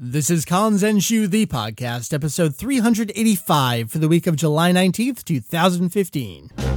This is Collins and Kanzenshuu, the podcast, episode 385 for the week of July 19th, 2015.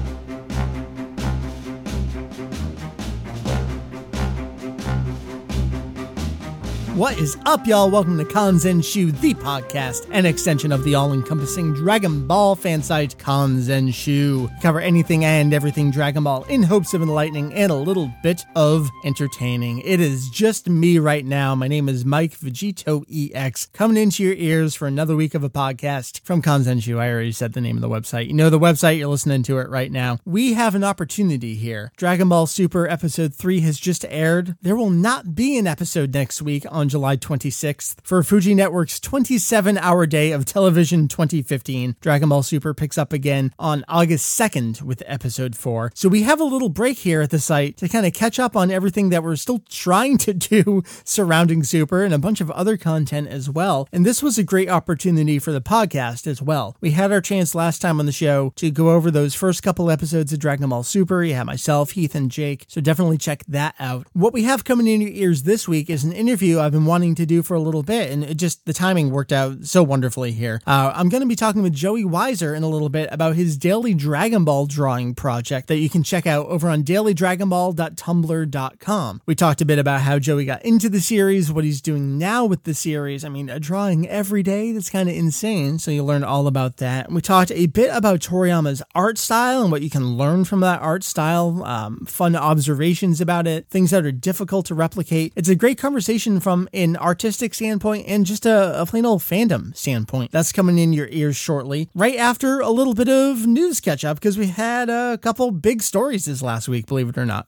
What is up, y'all? Welcome to Kanzenshuu, the podcast, an extension of the all-encompassing Dragon Ball fan site, Kanzenshuu. Cover anything and everything Dragon Ball in hopes of enlightening and a little bit of entertaining. It is just me right now. My name is Mike VegettoEX, coming into your ears for another week of a podcast from Kanzenshuu. I already said the name of the website. You know the website, you're listening to it right now. We have an opportunity here. Dragon Ball Super Episode 3 has just aired. There will not be an episode next week on July 26th for Fuji Network's 27 hour day of television 2015. Dragon Ball Super picks up again on August 2nd with episode 4. So we have a little break here at the site to kind of catch up on everything that we're still trying to do surrounding Super and a bunch of other content as well. And this was a great opportunity for the podcast as well. We had our chance last time on the show to go over those first couple episodes of Dragon Ball Super. You had myself, Heath, and Jake. So definitely check that out. What we have coming in your ears this week is an interview I've been been wanting to do for a little bit, and it just the timing worked out so wonderfully here. Uh, I'm going to be talking with Joey Weiser in a little bit about his daily Dragon Ball drawing project that you can check out over on dailydragonball.tumblr.com. We talked a bit about how Joey got into the series, what he's doing now with the series. I mean, a drawing every day, that's kind of insane. So you learn all about that. We talked a bit about Toriyama's art style and what you can learn from that art style, um, fun observations about it, things that are difficult to replicate. It's a great conversation from Um, an artistic standpoint and just a, a plain old fandom standpoint. That's coming in your ears shortly, right after a little bit of news catch up because we had a couple big stories this last week, believe it or not.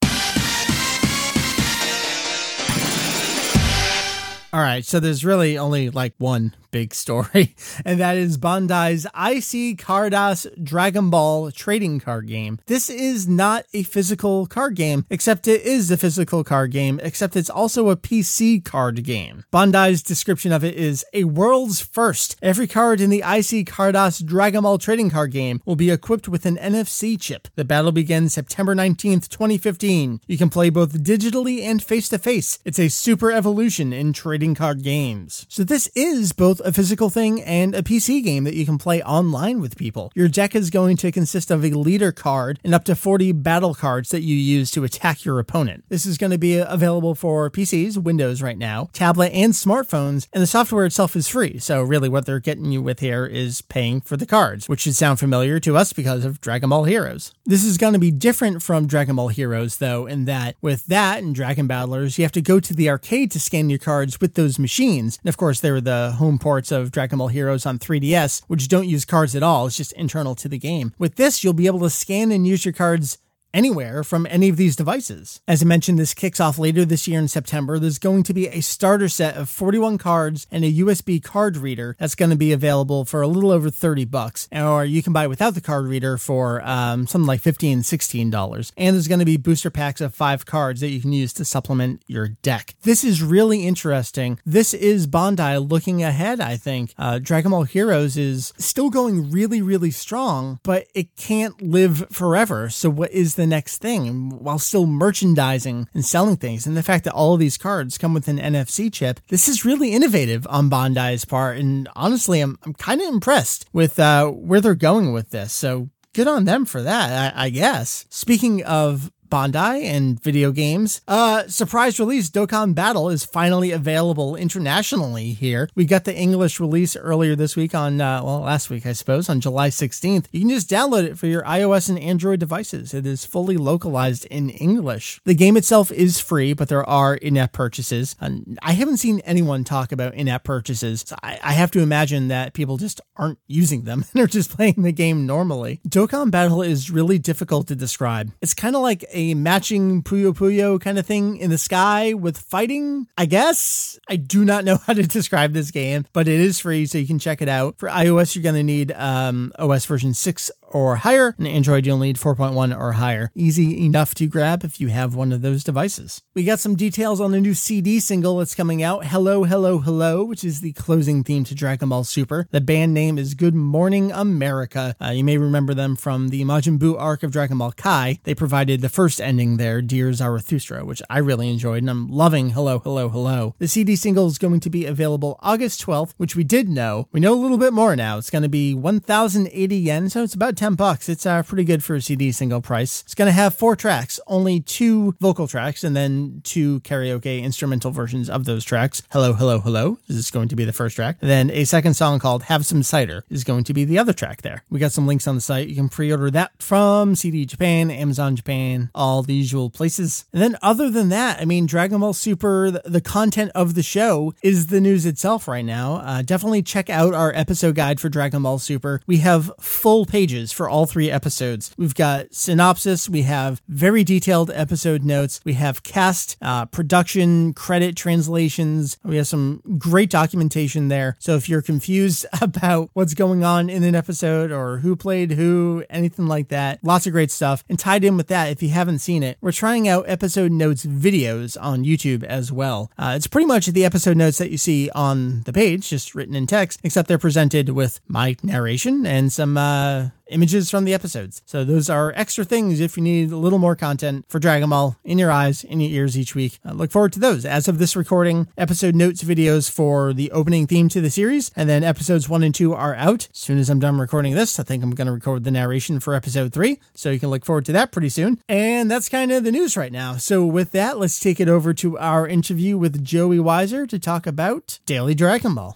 All right, so there's really only like one big story, and that is Bandai's IC Cardass Dragon Ball trading card game. This is not a physical card game, except it is a physical card game, except it's also a PC card game. Bandai's description of it is a world's first. Every card in the IC Cardass Dragon Ball trading card game will be equipped with an NFC chip. The battle begins September 19th, 2015. You can play both digitally and face to face. It's a super evolution in trading card games. So this is both a physical thing and a PC game that you can play online with people. Your deck is going to consist of a leader card and up to 40 battle cards that you use to attack your opponent. This is going to be available for PCs, Windows right now, tablet, and smartphones, and the software itself is free. So, really, what they're getting you with here is paying for the cards, which should sound familiar to us because of Dragon Ball Heroes. This is going to be different from Dragon Ball Heroes, though, in that with that and Dragon Battlers, you have to go to the arcade to scan your cards with those machines. And of course, they were the home ports of Dragon Ball Heroes on 3DS, which don't use cards at all. It's just internal to the game. With this, you'll be able to scan and use your cards anywhere from any of these devices. As I mentioned, this kicks off later this year in September. There's going to be a starter set of 41 cards and a USB card reader that's going to be available for a little over 30 bucks, or you can buy without the card reader for um, something like 15 $16. And there's going to be booster packs of five cards that you can use to supplement your deck. This is really interesting. This is Bandai looking ahead, I think. Uh, Dragon Ball Heroes is still going really, really strong, but it can't live forever. So, what is the the next thing while still merchandising and selling things. And the fact that all of these cards come with an NFC chip, this is really innovative on Bandai's part. And honestly, I'm, I'm kind of impressed with uh, where they're going with this. So good on them for that, I, I guess. Speaking of Bandai and video games. Uh, surprise release Dokkan Battle is finally available internationally here. We got the English release earlier this week on, uh, well, last week, I suppose, on July 16th. You can just download it for your iOS and Android devices. It is fully localized in English. The game itself is free, but there are in app purchases. And I haven't seen anyone talk about in app purchases. So I, I have to imagine that people just aren't using them and are just playing the game normally. Dokkan Battle is really difficult to describe. It's kind of like a matching Puyo Puyo kind of thing in the sky with fighting, I guess. I do not know how to describe this game, but it is free, so you can check it out. For iOS, you're going to need um, OS version 6 or higher. And Android, you'll need 4.1 or higher. Easy enough to grab if you have one of those devices. We got some details on the new CD single that's coming out, Hello, Hello, Hello, which is the closing theme to Dragon Ball Super. The band name is Good Morning America. Uh, you may remember them from the Majin Buu arc of Dragon Ball Kai. They provided the first ending there, Dear Zarathustra, which I really enjoyed, and I'm loving Hello, Hello, Hello. The CD single is going to be available August 12th, which we did know. We know a little bit more now. It's going to be 1,080 yen, so it's about 10 bucks. It's uh, pretty good for a CD single price. It's going to have four tracks, only two vocal tracks, and then two karaoke instrumental versions of those tracks. Hello, Hello, Hello This is going to be the first track. Then a second song called Have Some Cider is going to be the other track there. We got some links on the site. You can pre order that from CD Japan, Amazon Japan, all the usual places. And then, other than that, I mean, Dragon Ball Super, the content of the show is the news itself right now. Uh, definitely check out our episode guide for Dragon Ball Super. We have full pages for all three episodes. We've got synopsis, we have very detailed episode notes, we have cast, uh, production, credit translations, we have some great documentation there. So if you're confused about what's going on in an episode or who played who, anything like that, lots of great stuff. And tied in with that, if you haven't seen it, we're trying out episode notes videos on YouTube as well. Uh, it's pretty much the episode notes that you see on the page, just written in text, except they're presented with my narration and some uh, images from the episodes. So those are extra things if you need a little more content for Dragon Ball in your eyes, in your ears each week. I look forward to those. As of this recording, episode notes videos for the opening theme to the series, and then episodes one and two are out. As soon as I'm done recording this, I think I'm going to record the narration for episode three. So you can look forward to that pretty soon. And that's kind of the news right now. So with that, let's take it over to our interview with Joey Weiser to talk about Daily Dragon Ball.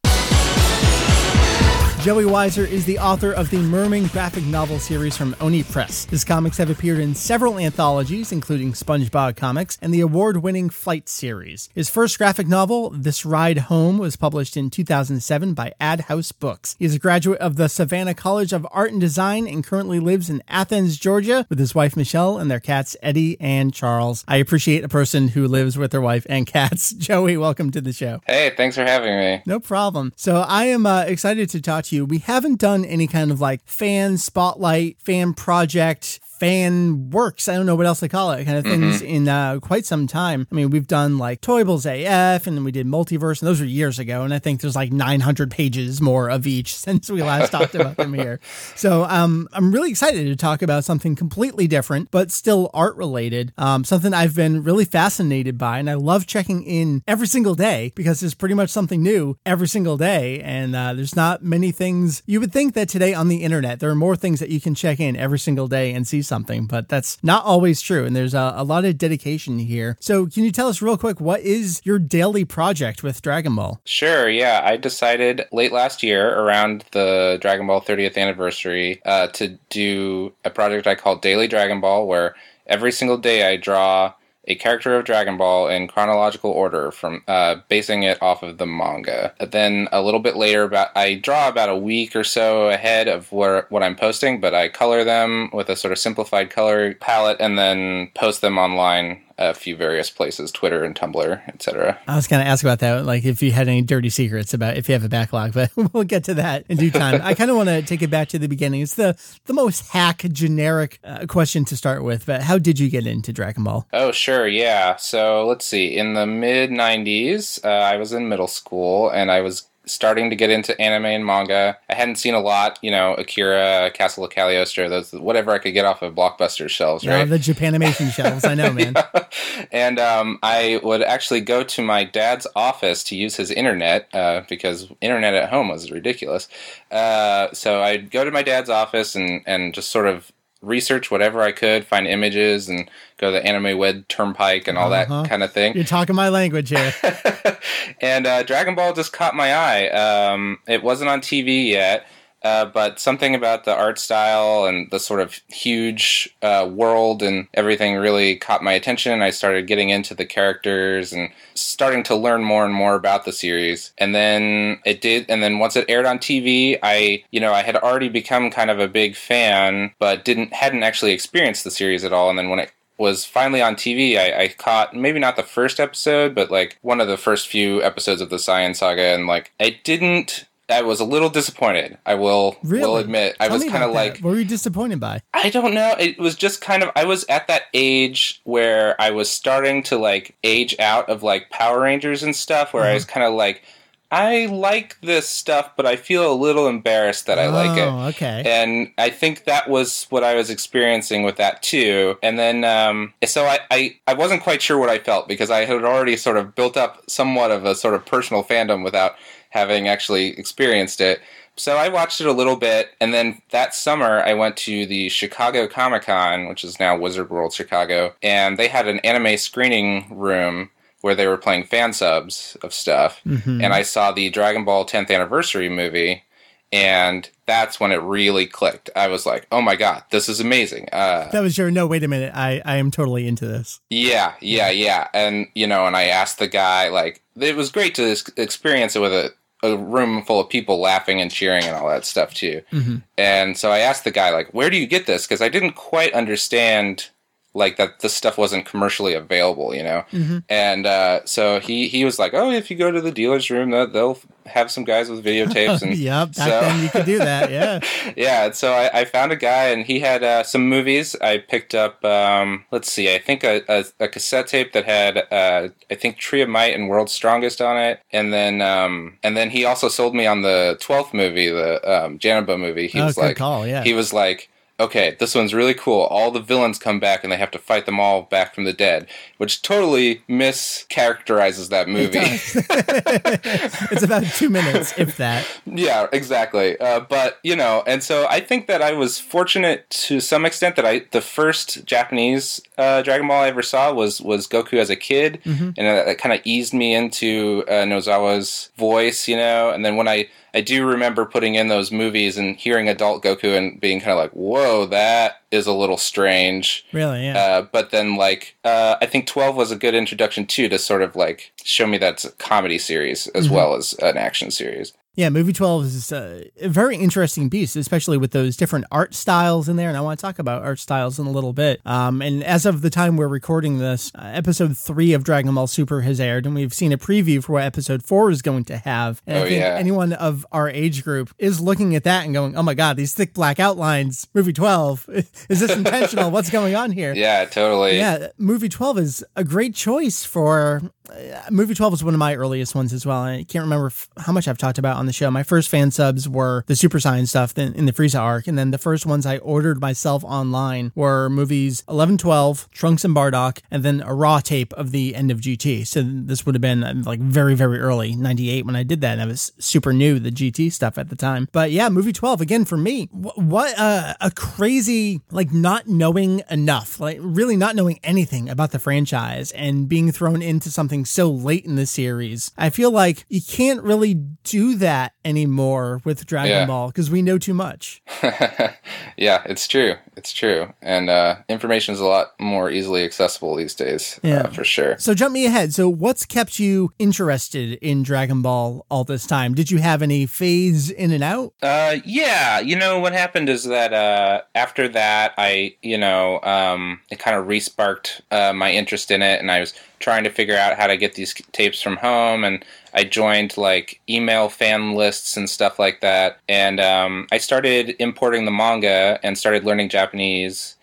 Joey Weiser is the author of the Merman graphic novel series from Oni Press. His comics have appeared in several anthologies, including SpongeBob Comics and the award winning Flight series. His first graphic novel, This Ride Home, was published in 2007 by AdHouse Books. He is a graduate of the Savannah College of Art and Design and currently lives in Athens, Georgia, with his wife Michelle and their cats Eddie and Charles. I appreciate a person who lives with their wife and cats. Joey, welcome to the show. Hey, thanks for having me. No problem. So I am uh, excited to talk to you. We haven't done any kind of like fan spotlight, fan project, fan works. I don't know what else to call it, kind of things mm-hmm. in uh, quite some time. I mean, we've done like Toyble's AF and then we did Multiverse, and those were years ago. And I think there's like 900 pages more of each since we last talked about them here. So um, I'm really excited to talk about something completely different, but still art related. Um, something I've been really fascinated by. And I love checking in every single day because there's pretty much something new every single day. And uh, there's not many things you would think that today on the internet, there are more things that you can check in every single day and see something, but that's not always true. And there's a, a, lot of dedication here. So, can you tell us real quick what is your daily project with Dragon Ball? Sure. Yeah, I decided late last year, around the Dragon Ball 30th anniversary, uh, to do a project I call Daily Dragon Ball, where every single day I draw a character of Dragon Ball in chronological order from uh, basing it off of the manga. Then a little bit later, about I draw about a week or so ahead of where what I'm posting, but I color them with a sort of simplified color palette and then post them online a few various places, Twitter and Tumblr, etc. I was going to ask about that, like if you had any dirty secrets about if you have a backlog, but we'll get to that in due time. I kind of want to take it back to the beginning. It's the the most hack generic uh, question to start with, but how did you get into Dragon Ball? Oh, sure, yeah. So let's see. In the mid '90s, uh, I was in middle school, and I was starting to get into anime and manga. I hadn't seen a lot, you know, Akira, Castle of Cagliostro, those whatever I could get off of Blockbuster shelves, right? The Japanimation shelves, I know, man. yeah. And um, I would actually go to my dad's office to use his internet uh, because internet at home was ridiculous. Uh, so I'd go to my dad's office and and just sort of research whatever I could, find images, and go to the Anime Web Turnpike and all uh-huh. that kind of thing. You're talking my language here. and uh, Dragon Ball just caught my eye. Um, it wasn't on TV yet. Uh, but something about the art style and the sort of huge uh, world and everything really caught my attention. I started getting into the characters and starting to learn more and more about the series. And then it did, and then once it aired on TV, I, you know, I had already become kind of a big fan, but didn't hadn't actually experienced the series at all. And then when it was finally on TV, I, I, caught maybe not the first episode, but like one of the first few episodes of the Saiyan Saga, and like I didn't I was a little disappointed. I will Really? will admit. I was kind of like what were you disappointed by? I don't know. It was just kind of I was at that age where I was starting to like age out of like Power Rangers and stuff where I Mm-hmm. was kind of like I like this stuff but I feel a little embarrassed that I like it. Oh, okay. And I think that was what I was experiencing with that too. And then, um, so I, I, I wasn't quite sure what I felt because I had already sort of built up somewhat of a sort of personal fandom without having actually experienced it. So I watched it a little bit, and then that summer I went to the Chicago Comic Con, which is now Wizard World Chicago, and they had an anime screening room where they were playing fan subs of stuff. Mhm. And I saw the Dragon Ball 10th anniversary movie, and that's when it really clicked. I was like, "Oh my god, this is amazing!" Uh, That was your no. Wait a minute. I I am totally into this. yeah, yeah, yeah. And you know, and I asked the guy, like, it was great to experience it with a, a room full of people laughing and cheering and all that stuff too. Mhm. And so I asked the guy, like, where do you get this? Because I didn't quite understand. Like that, this stuff wasn't commercially available, you know, Mhm. and uh, so he he was like, "Oh, if you go to the dealer's room, they'll- they'll have some guys with videotapes." And yep. Back so- then you could do that. Yeah. yeah, so I, I found a guy, and he had uh, some movies. I picked up, um, let's see, I think a, a, a cassette tape that had, uh, I think Tree of Might and World's Strongest on it, and then, um, and then he also sold me on the twelfth movie, the um, movie. He oh, was good like, call. Yeah. he was like. Okay, this one's really cool. All the villains come back and they have to fight them all back from the dead, which totally mischaracterizes that movie. it's about two minutes, if that. Yeah, exactly. Uh, but you know, and so I think that I was fortunate to some extent that I the first Japanese uh, Dragon Ball I ever saw was was Goku as a kid, Mhm. and that, that kind of eased me into uh, Nozawa's voice, you know. And then when I I do remember putting in those movies and hearing adult Goku and being kind of like, "Whoa, that is a little strange." Really. Yeah. Uh, but then, like, uh, I think 12 was a good introduction, too, to sort of, like, show me that's a comedy series as Mhm. well as an action series. Yeah, movie 12 is uh, a very interesting piece, especially with those different art styles in there. And I want to talk about art styles in a little bit. Um, and as of the time we're recording this, uh, episode three of Dragon Ball Super has aired, and we've seen a preview for what episode four is going to have. And I Oh, think yeah. anyone of our age group is looking at that and going, oh my God, these thick black outlines, movie 12. is this intentional? What's going on here? Yeah, totally. Yeah, movie 12 is a great choice for. Uh, movie 12 was one of my earliest ones as well. I can't remember f- how much I've talked about on the show. My first fan subs were the Super Saiyan stuff in the Frieza arc, and then the first ones I ordered myself online were movies 11, 12, Trunks and Bardock, and then a raw tape of the end of GT. So this would have been uh, like very, very early, 98 when I did that, and I was super new, the GT stuff at the time. But yeah, movie 12, again, for me, wh- what a crazy, like not knowing enough, like really not knowing anything about the franchise and being thrown into something so late in the series. I feel like you can't really do that anymore with Dragon Yeah. Ball because we know too much. yeah, it's true. It's true. And uh, information is a lot more easily accessible these days, Yeah. uh, for sure. So jump me ahead. So what's kept you interested in Dragon Ball all this time? Did you have any phase in and out? Uh, yeah, you know what happened is that uh, after that, I you know um, it kind of resparked uh, my interest in it, and I was trying to figure out how to get these tapes from home, and I joined like email fan lists and stuff like that, and um, I started importing the manga and started learning Japanese.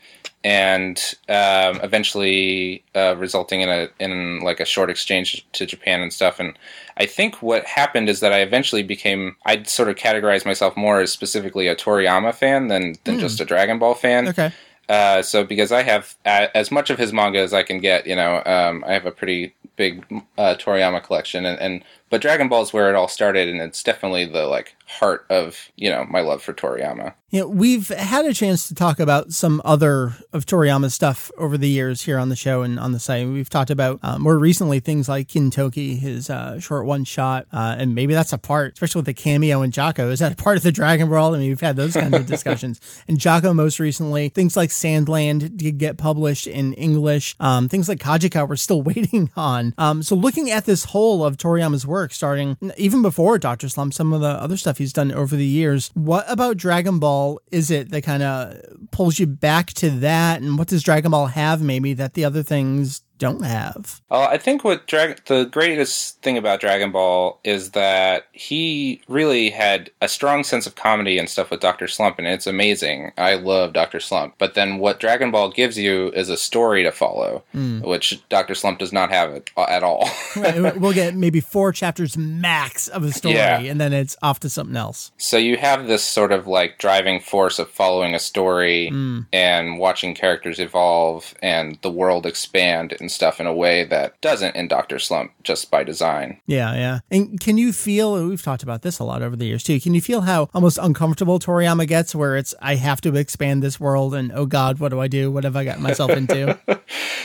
And um, eventually, uh, resulting in a in like a short exchange to Japan and stuff. And I think what happened is that I eventually became I'd sort of categorize myself more as specifically a Toriyama fan than than Hmm. just a Dragon Ball fan. Okay. Uh, so because I have uh, as much of his manga as I can get, you know, um, I have a pretty big uh, Toriyama collection, and, and but Dragon Ball is where it all started, and it's definitely the like heart of you know my love for Toriyama. You know, we've had a chance to talk about some other of Toriyama's stuff over the years here on the show and on the site. We've talked about uh, more recently things like Kintoki, his uh, short one shot, uh, and maybe that's a part, especially with the cameo in Jaco. Is that a part of the Dragon Ball? I mean, we've had those kinds of discussions. And Jaco, most recently, things like Sand Land did get published in English. Um, things like Kajika we're still waiting on. Um, so looking at this whole of Toriyama's work, starting even before Doctor Slump, some of the other stuff he's done over the years, what about Dragon Ball is it that kind of pulls you back to that? And what does Dragon Ball have maybe that the other things don't have. Uh, I think what the greatest thing about Dragon Ball is that he really had a strong sense of comedy and stuff with Dr. Slump, and it's amazing. I love Dr. Slump. But then what Dragon Ball gives you is a story to follow, Mm. which Dr. Slump does not have it, uh, at all. Right, we'll get maybe four chapters max of a story, Yeah. and then it's off to something else. So you have this sort of like driving force of following a story Mm. and watching characters evolve and the world expand and stuff in a way that doesn't in Doctor Slump just by design. Yeah, yeah. And can you feel, and we've talked about this a lot over the years too, can you feel how almost uncomfortable Toriyama gets where it's, I have to expand this world and oh God, what do I do? What have I gotten myself into?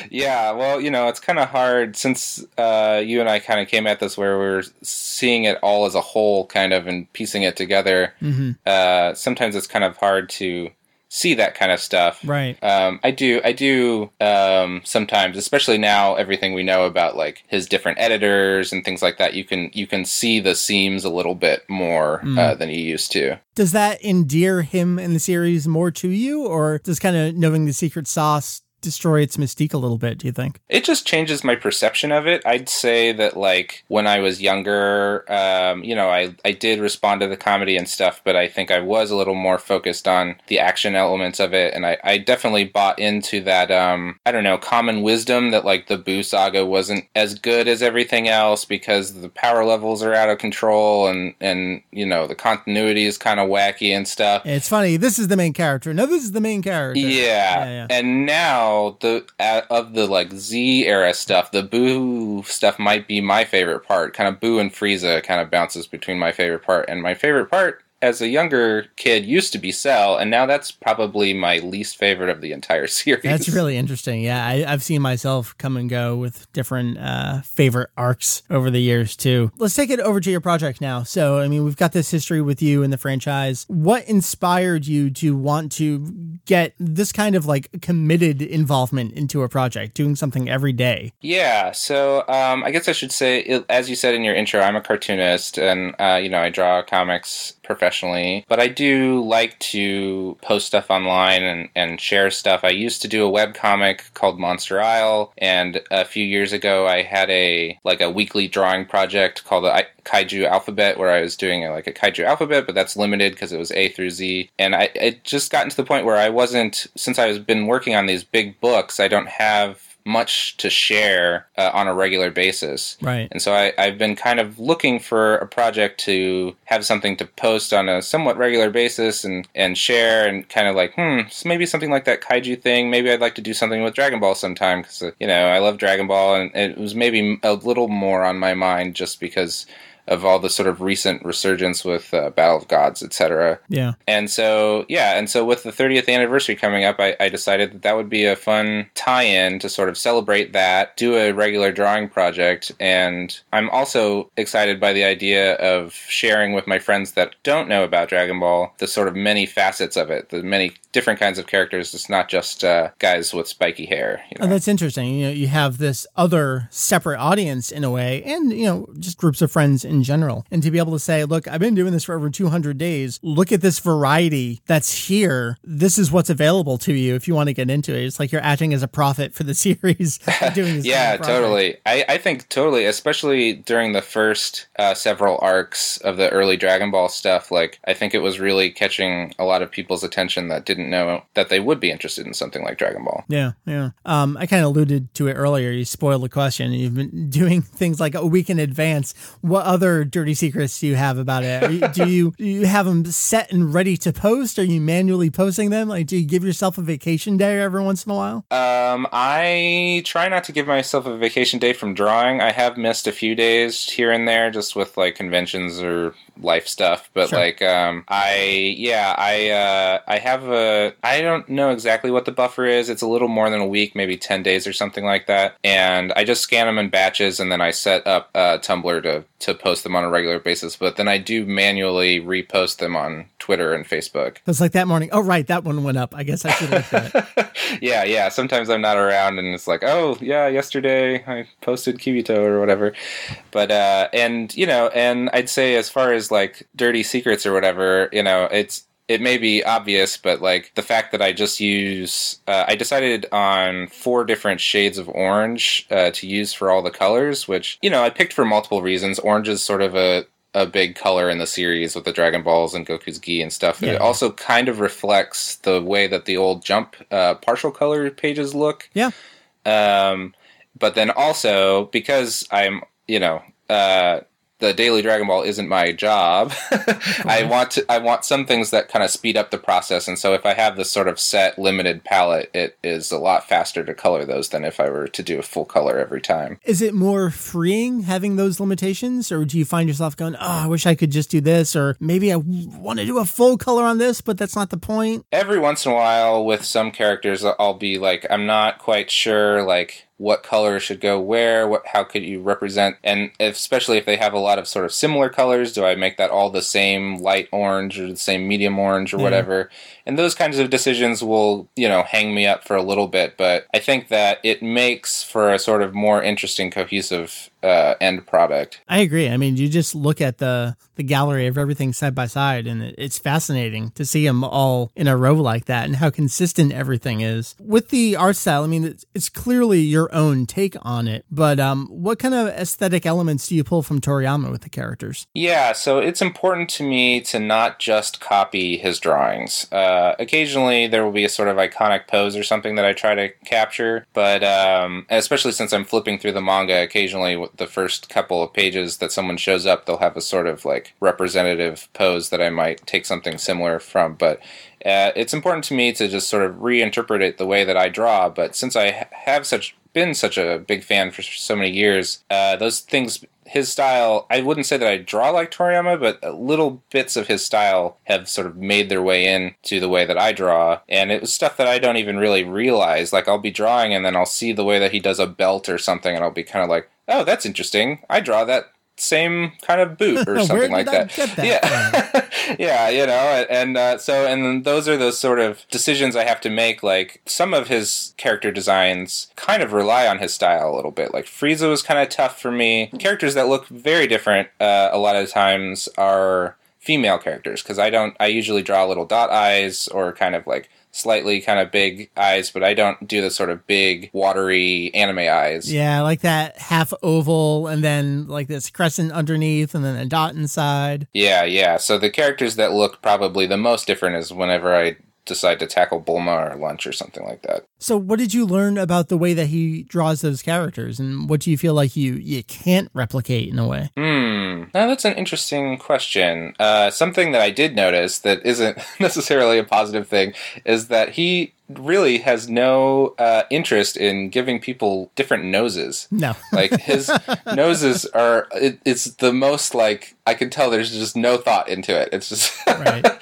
Yeah, well, you know, it's kind of hard since uh, you and I kind of came at this where we're seeing it all as a whole, kind of, and piecing it together. hmm Uh, sometimes it's kind of hard to see that kind of stuff. Right. Um, I do, I do um, sometimes, especially now, everything we know about like his different editors and things like that. You can you can see the seams a little bit more Mm. uh, than you used to. Does that endear him in the series more to you, or does kind of knowing the secret sauce destroy its mystique a little bit, do you think? It just changes my perception of it. I'd say that like when I was younger, um, you know, I I did respond to the comedy and stuff, but I think I was a little more focused on the action elements of it, and I, I definitely bought into that. Um, I don't know, common wisdom that like the Boo saga wasn't as good as everything else because the power levels are out of control, and and you know the continuity is kind of wacky and stuff. It's funny. This is the main character. No, this is the main character. Yeah. Yeah, yeah. and now the uh, of the like Z era stuff, the Boo stuff might be my favorite part. Kind of Boo and Frieza kind of bounces between my favorite part and my favorite part as a younger kid used to be Cell, and now that's probably my least favorite of the entire series. That's really interesting. Yeah, I, I've seen myself come and go with different uh, favorite arcs over the years too. Let's take it over to your project now. So, I mean, we've got this history with you in the franchise. What inspired you to want to get this kind of like committed involvement into a project, doing something every day? Yeah, so um, I guess I should say, as you said in your intro, I'm a cartoonist, and uh, you know I draw comics professionally. But I do like to post stuff online and, and share stuff. I used to do a web comic called Monster Isle, and a few years ago I had a like a weekly drawing project called the Kaiju Alphabet, where I was doing a, like a Kaiju Alphabet, but that's limited because it was A through Z. And I it just gotten to the point where I wasn't since I was been working on these big books, I don't have much to share uh, on a regular basis. Right. And so I, I've been kind of looking for a project to have something to post on a somewhat regular basis and, and share and kind of like, hmm, so maybe something like that kaiju thing. Maybe I'd like to do something with Dragon Ball sometime because, uh, you know, I love Dragon Ball and it was maybe a little more on my mind just because of all the sort of recent resurgence with uh, Battle of Gods, etc. Yeah. And so, yeah, and so with the 30th anniversary coming up, I, I decided that that would be a fun tie in to sort of celebrate that, do a regular drawing project. And I'm also excited by the idea of sharing with my friends that don't know about Dragon Ball the sort of many facets of it, the many different kinds of characters. It's not just uh, guys with spiky hair. You Oh, that's interesting. You know, you have this other separate audience in a way, and you know, just groups of friends in general. And to be able to say, "Look, I've been doing this for over 200 days. Look at this variety that's here. This is what's available to you if you want to get into it." It's like you're acting as a prophet for the series. doing this yeah, kind of project. totally. I, I think totally, especially during the first uh, several arcs of the early Dragon Ball stuff. Like, I think it was really catching a lot of people's attention that didn't know that they would be interested in something like Dragon Ball. Yeah, yeah. Um, I kind of alluded to it earlier. You spoiled the question. You've been doing things like a week in advance. What other dirty secrets do you have about it? Do you do you have them set and ready to post? Are you manually posting them? Like, do you give yourself a vacation day every once in a while? Um, I try not to give myself a vacation day from drawing. I have missed a few days here and there just with like conventions or life stuff, but Sure. like um I yeah, I uh I have a I don't know exactly what the buffer is. It's a little more than a week, maybe 10 days or something like that. And I just scan them in batches and then I set up uh Tumblr to to post them on a regular basis, but then I do manually repost them on Twitter and Facebook. It's like that morning. Oh, right, that one went up. I guess I should look at it. yeah, yeah. Sometimes I'm not around, and it's like, oh, yeah, yesterday I posted Kibito or whatever. But uh, and you know, and I'd say as far as like dirty secrets or whatever, you know, it's it may be obvious, but like the fact that I just use, uh, I decided on four different shades of orange uh, to use for all the colors, which you know I picked for multiple reasons. Orange is sort of a a big color in the series with the Dragon Balls and Goku's Gi and stuff. Yeah. It also kind of reflects the way that the old Jump uh, partial color pages look. Yeah. Um, but then also because I'm, you know, uh, the daily Dragon Ball isn't my job. I want to, I want some things that kind of speed up the process, and so if I have this sort of set limited palette, it is a lot faster to color those than if I were to do a full color every time. Is it more freeing having those limitations, or do you find yourself going, "Oh, I wish I could just do this," or maybe I want to do a full color on this, but that's not the point? Every once in a while, with some characters, I'll be like, I'm not quite sure, like what color should go where, what how could you represent and if, especially if they have a lot of sort of similar colors, do I make that all the same light orange or the same medium orange or yeah. whatever? And those kinds of decisions will, you know, hang me up for a little bit, but I think that it makes for a sort of more interesting cohesive uh, end product. I agree. I mean, you just look at the the gallery of everything side by side, and it's fascinating to see them all in a row like that, and how consistent everything is with the art style. I mean, it's, it's clearly your own take on it, but um, what kind of aesthetic elements do you pull from Toriyama with the characters? Yeah, so it's important to me to not just copy his drawings. Uh, occasionally, there will be a sort of iconic pose or something that I try to capture, but um, especially since I'm flipping through the manga, occasionally the first couple of pages that someone shows up, they'll have a sort of like representative pose that I might take something similar from. But uh, it's important to me to just sort of reinterpret it the way that I draw. But since I have such been such a big fan for so many years, uh, those things his style, I wouldn't say that I draw like Toriyama, but little bits of his style have sort of made their way in to the way that I draw. And it was stuff that I don't even really realize. Like, I'll be drawing and then I'll see the way that he does a belt or something, and I'll be kind of like, oh, that's interesting. I draw that same kind of boot or something like that. that. Yeah, yeah, you know, and uh, so and those are those sort of decisions I have to make. Like some of his character designs kind of rely on his style a little bit. Like Frieza was kind of tough for me. Characters that look very different uh, a lot of times are female characters because I don't. I usually draw little dot eyes or kind of like slightly kind of big eyes, but I don't do the sort of big, watery anime eyes. Yeah, like that half oval and then like this crescent underneath and then a dot inside. Yeah, yeah. So the characters that look probably the most different is whenever I decide to tackle Bulma or Lunch or something like that. So, what did you learn about the way that he draws those characters, and what do you feel like you you can't replicate in a way? Hmm, now that's an interesting question. Uh, something that I did notice that isn't necessarily a positive thing is that he really has no uh, interest in giving people different noses. No, like his noses are. It, it's the most like I can tell. There's just no thought into it. It's just. right.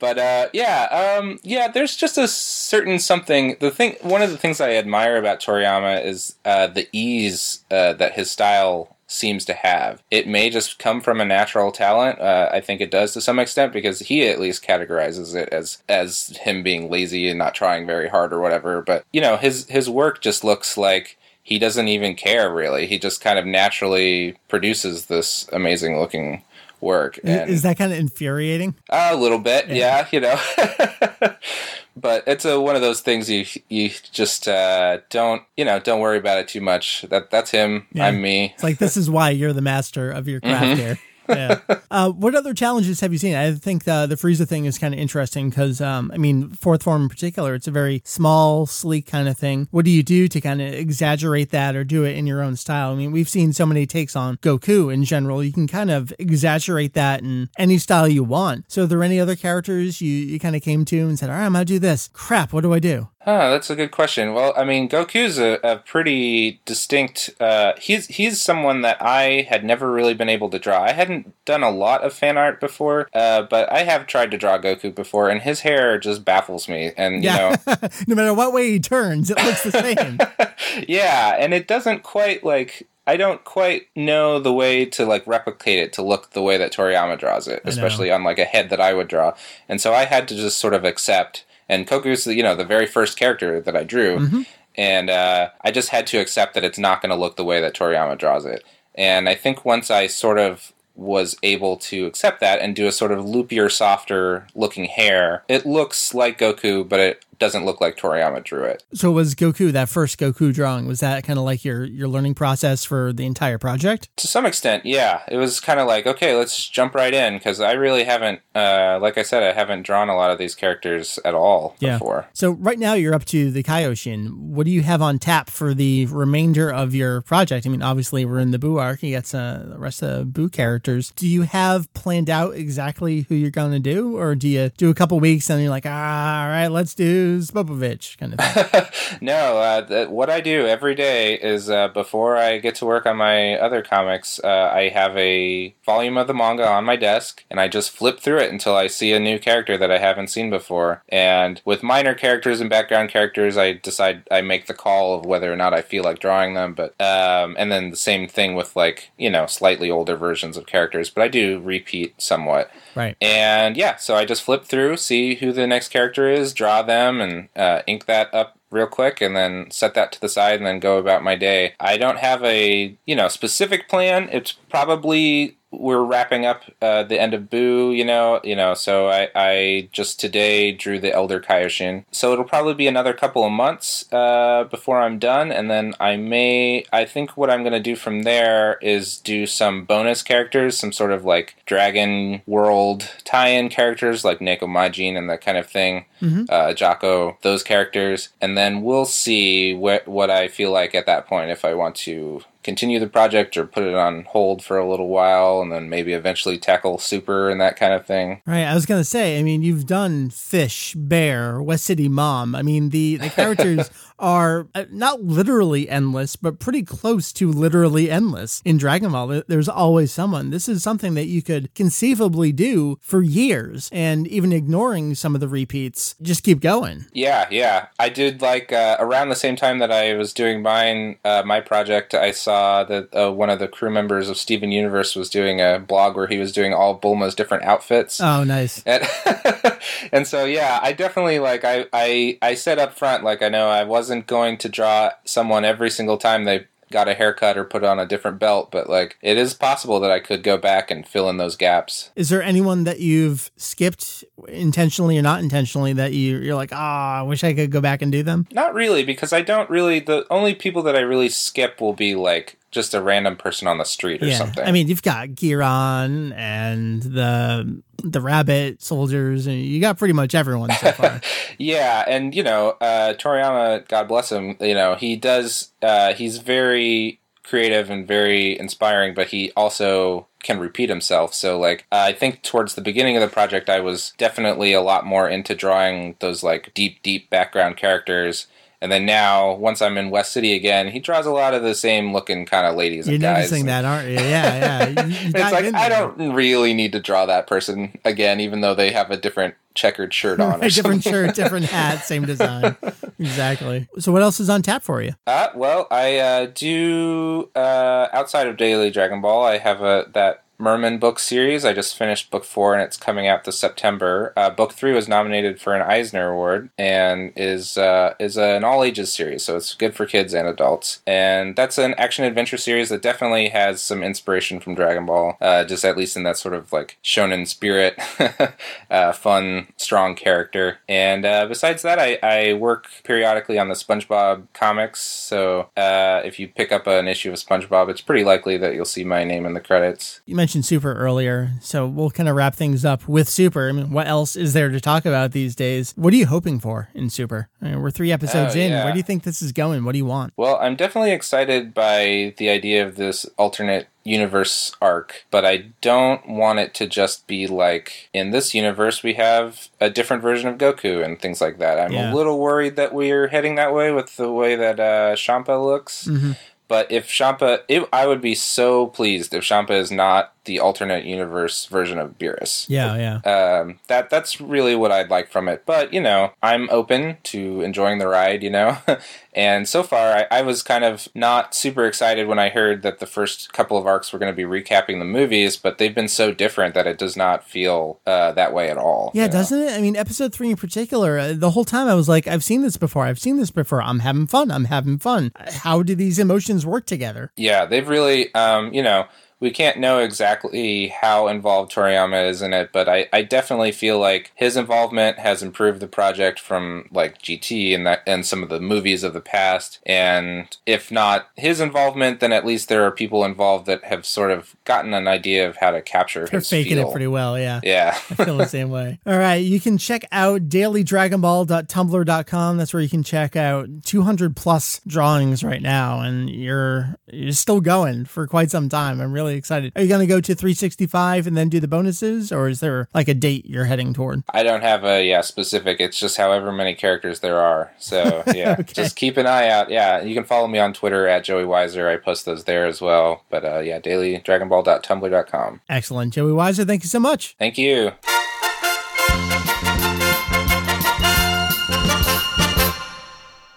But uh, yeah, um, yeah. There's just a certain something. The thing. One of the things I admire about Toriyama is uh, the ease uh, that his style seems to have. It may just come from a natural talent. Uh, I think it does to some extent because he at least categorizes it as as him being lazy and not trying very hard or whatever. But you know, his his work just looks like he doesn't even care really. He just kind of naturally produces this amazing looking work. And is that kind of infuriating? A little bit, yeah. yeah you know. but it's a, one of those things you you just uh, don't you know don't worry about it too much. That that's him. Yeah. I'm me. It's like this is why you're the master of your craft mm-hmm. here yeah. Uh, what other challenges have you seen? I think the the Frieza thing is kind of interesting because, um, I mean, fourth form in particular, it's a very small, sleek kind of thing. What do you do to kind of exaggerate that or do it in your own style? I mean, we've seen so many takes on Goku in general. You can kind of exaggerate that in any style you want. So, are there any other characters you, you kind of came to and said, all right, I'm going to do this? Crap, what do I do? Huh, that's a good question. Well, I mean, Goku's a, a pretty distinct. Uh, he's he's someone that I had never really been able to draw. I hadn't done a lot of fan art before, uh, but I have tried to draw Goku before, and his hair just baffles me. And yeah. you know, no matter what way he turns, it looks the same. yeah, and it doesn't quite like I don't quite know the way to like replicate it to look the way that Toriyama draws it, especially on like a head that I would draw. And so I had to just sort of accept and Goku's you know the very first character that I drew, mm-hmm. and uh, I just had to accept that it's not going to look the way that Toriyama draws it. And I think once I sort of was able to accept that and do a sort of loopier, softer looking hair. It looks like Goku, but it doesn't look like Toriyama drew it. So was Goku that first Goku drawing? Was that kind of like your your learning process for the entire project? To some extent, yeah. It was kind of like, okay, let's jump right in because I really haven't, uh, like I said, I haven't drawn a lot of these characters at all yeah. before. So right now you're up to the Kaioshin. What do you have on tap for the remainder of your project? I mean, obviously we're in the Buu arc. You got uh, the rest of the Buu characters. Do you have planned out exactly who you're going to do, or do you do a couple weeks and you're like, ah, all right, let's do Spopovich kind of thing? no, uh, th- what I do every day is uh, before I get to work on my other comics, uh, I have a volume of the manga on my desk, and I just flip through it until I see a new character that I haven't seen before. And with minor characters and background characters, I decide I make the call of whether or not I feel like drawing them. But um, and then the same thing with like you know slightly older versions of characters, but I do repeat somewhat. Right. And yeah, so I just flip through, see who the next character is, draw them, and uh, ink that up real quick and then set that to the side and then go about my day. I don't have a, you know, specific plan. It's probably we're wrapping up uh, the end of Boo, you know, you know. So I, I just today drew the Elder Kaioshin. So it'll probably be another couple of months uh, before I'm done, and then I may. I think what I'm going to do from there is do some bonus characters, some sort of like Dragon World tie-in characters, like Neko Majin and that kind of thing. Mm-hmm. Uh, Jaco, those characters, and then we'll see what what I feel like at that point if I want to continue the project or put it on hold for a little while and then maybe eventually tackle super and that kind of thing. Right. I was going to say, I mean, you've done Fish, Bear, West City Mom. I mean, the, the characters are uh, not literally endless, but pretty close to literally endless. In Dragon Ball, there's always someone. This is something that you could conceivably do for years and even ignoring some of the repeats, just keep going. Yeah, yeah. I did like uh, around the same time that I was doing mine, uh, my project, I saw that uh, one of the crew members of Steven Universe was doing a blog where he was doing all Bulma's different outfits. Oh, nice. And, and so, yeah, I definitely like, I, I, I said up front, like, I know I wasn't going to draw someone every single time they got a haircut or put on a different belt, but like it is possible that I could go back and fill in those gaps. Is there anyone that you've skipped intentionally or not intentionally that you you're like, ah, oh, I wish I could go back and do them? Not really, because I don't really. The only people that I really skip will be like just a random person on the street or yeah. something. I mean, you've got Giran and the the rabbit soldiers, and you got pretty much everyone so far. yeah, and you know, uh, Toriyama, God bless him, you know, he does. Uh, he's very creative and very inspiring, but he also can repeat himself. So like uh, I think towards the beginning of the project I was definitely a lot more into drawing those like deep deep background characters and then now, once I'm in West City again, he draws a lot of the same looking kind of ladies You're and guys. noticing that, aren't you? Yeah, yeah. You, you it's like I don't really need to draw that person again, even though they have a different checkered shirt on. a different shirt, different hat, same design. exactly. So, what else is on tap for you? Uh, well, I uh, do uh, outside of Daily Dragon Ball. I have a that Merman book series. I just finished book four and it's coming out this September. Uh, book three was nominated for an Eisner Award and is uh, is an all ages series, so it's good for kids and adults. And that's an action adventure series that definitely has some inspiration from Dragon Ball, uh, just at least in that sort of like shonen spirit, uh, fun, strong character. And uh, besides that, I, I work periodically on the SpongeBob comics. So uh, if you pick up an issue of SpongeBob, it's pretty likely that you'll see my name in the credits. You mentioned Super earlier, so we'll kind of wrap things up with Super. I mean, what else is there to talk about these days? What are you hoping for in Super? I mean, we're three episodes oh, in. Yeah. Where do you think this is going? What do you want? Well, I'm definitely excited by the idea of this alternate universe arc, but I don't want it to just be like in this universe we have a different version of Goku and things like that. I'm yeah. a little worried that we're heading that way with the way that uh, Champa looks. Mm-hmm. But if Champa, it, I would be so pleased if Champa is not the alternate universe version of Beerus. Yeah, yeah. Um, that that's really what I'd like from it. But you know, I'm open to enjoying the ride. You know, and so far I, I, was kind of not super excited when I heard that the first couple of arcs were going to be recapping the movies, but they've been so different that it does not feel uh, that way at all. Yeah, doesn't know? it? I mean, episode three in particular, uh, the whole time I was like, I've seen this before. I've seen this before. I'm having fun. I'm having fun. How do these emotions work together? Yeah, they've really, um, you know we can't know exactly how involved Toriyama is in it, but I, I definitely feel like his involvement has improved the project from like GT and that and some of the movies of the past. And if not his involvement, then at least there are people involved that have sort of gotten an idea of how to capture They're faking feel. it pretty well, yeah. Yeah. I feel the same way. All right. You can check out dailydragonball.tumblr.com. That's where you can check out 200 plus drawings right now. And you're, you're still going for quite some time. I'm really excited. Are you going to go to 365 and then do the bonuses? Or is there like a date you're heading toward? I don't have a yeah specific. It's just however many characters there are. So yeah, Okay. just keep an eye out. Yeah, you can follow me on Twitter at Joey Weiser. I post those there as well. But uh, yeah, dailydragonball.tumblr.com. Excellent. Joey Weiser, thank you so much. Thank you.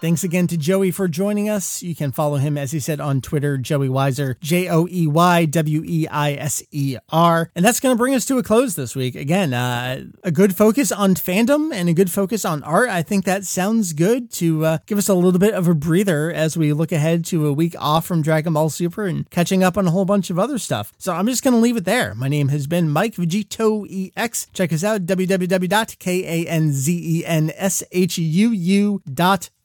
Thanks again to Joey for joining us. You can follow him, as he said, on Twitter, Joey Weiser, J O E Y W E I S E R. And that's going to bring us to a close this week. Again, uh, a good focus on fandom and a good focus on art. I think that sounds good to uh, give us a little bit of a breather as we look ahead to a week off from Dragon Ball Super and catching up on a whole bunch of other stuff. So I'm just going to leave it there. My name has been Mike VegettoEX. Check us out,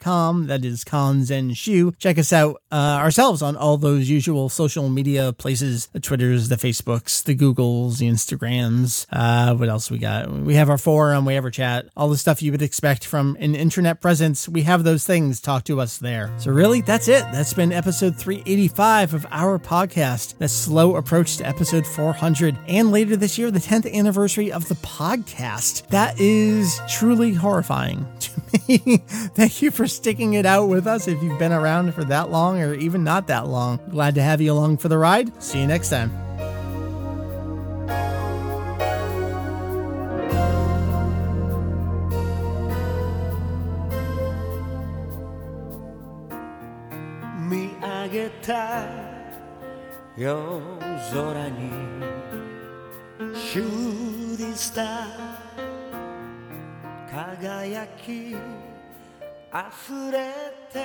www.kanzenshuu.com. That is Kanzenshuu. Check us out uh, ourselves on all those usual social media places the Twitters, the Facebooks, the Googles, the Instagrams. Uh, what else we got? We have our forum, we have our chat, all the stuff you would expect from an internet presence. We have those things. Talk to us there. So, really, that's it. That's been episode 385 of our podcast. The slow approach to episode 400. And later this year, the 10th anniversary of the podcast. That is truly horrifying to me. Thank you for sticking it out with us if you've been around for that long or even not that long. Glad to have you along for the ride. See you next time. 見上げた夜空にシューティングスター輝き 溢れて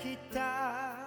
きた。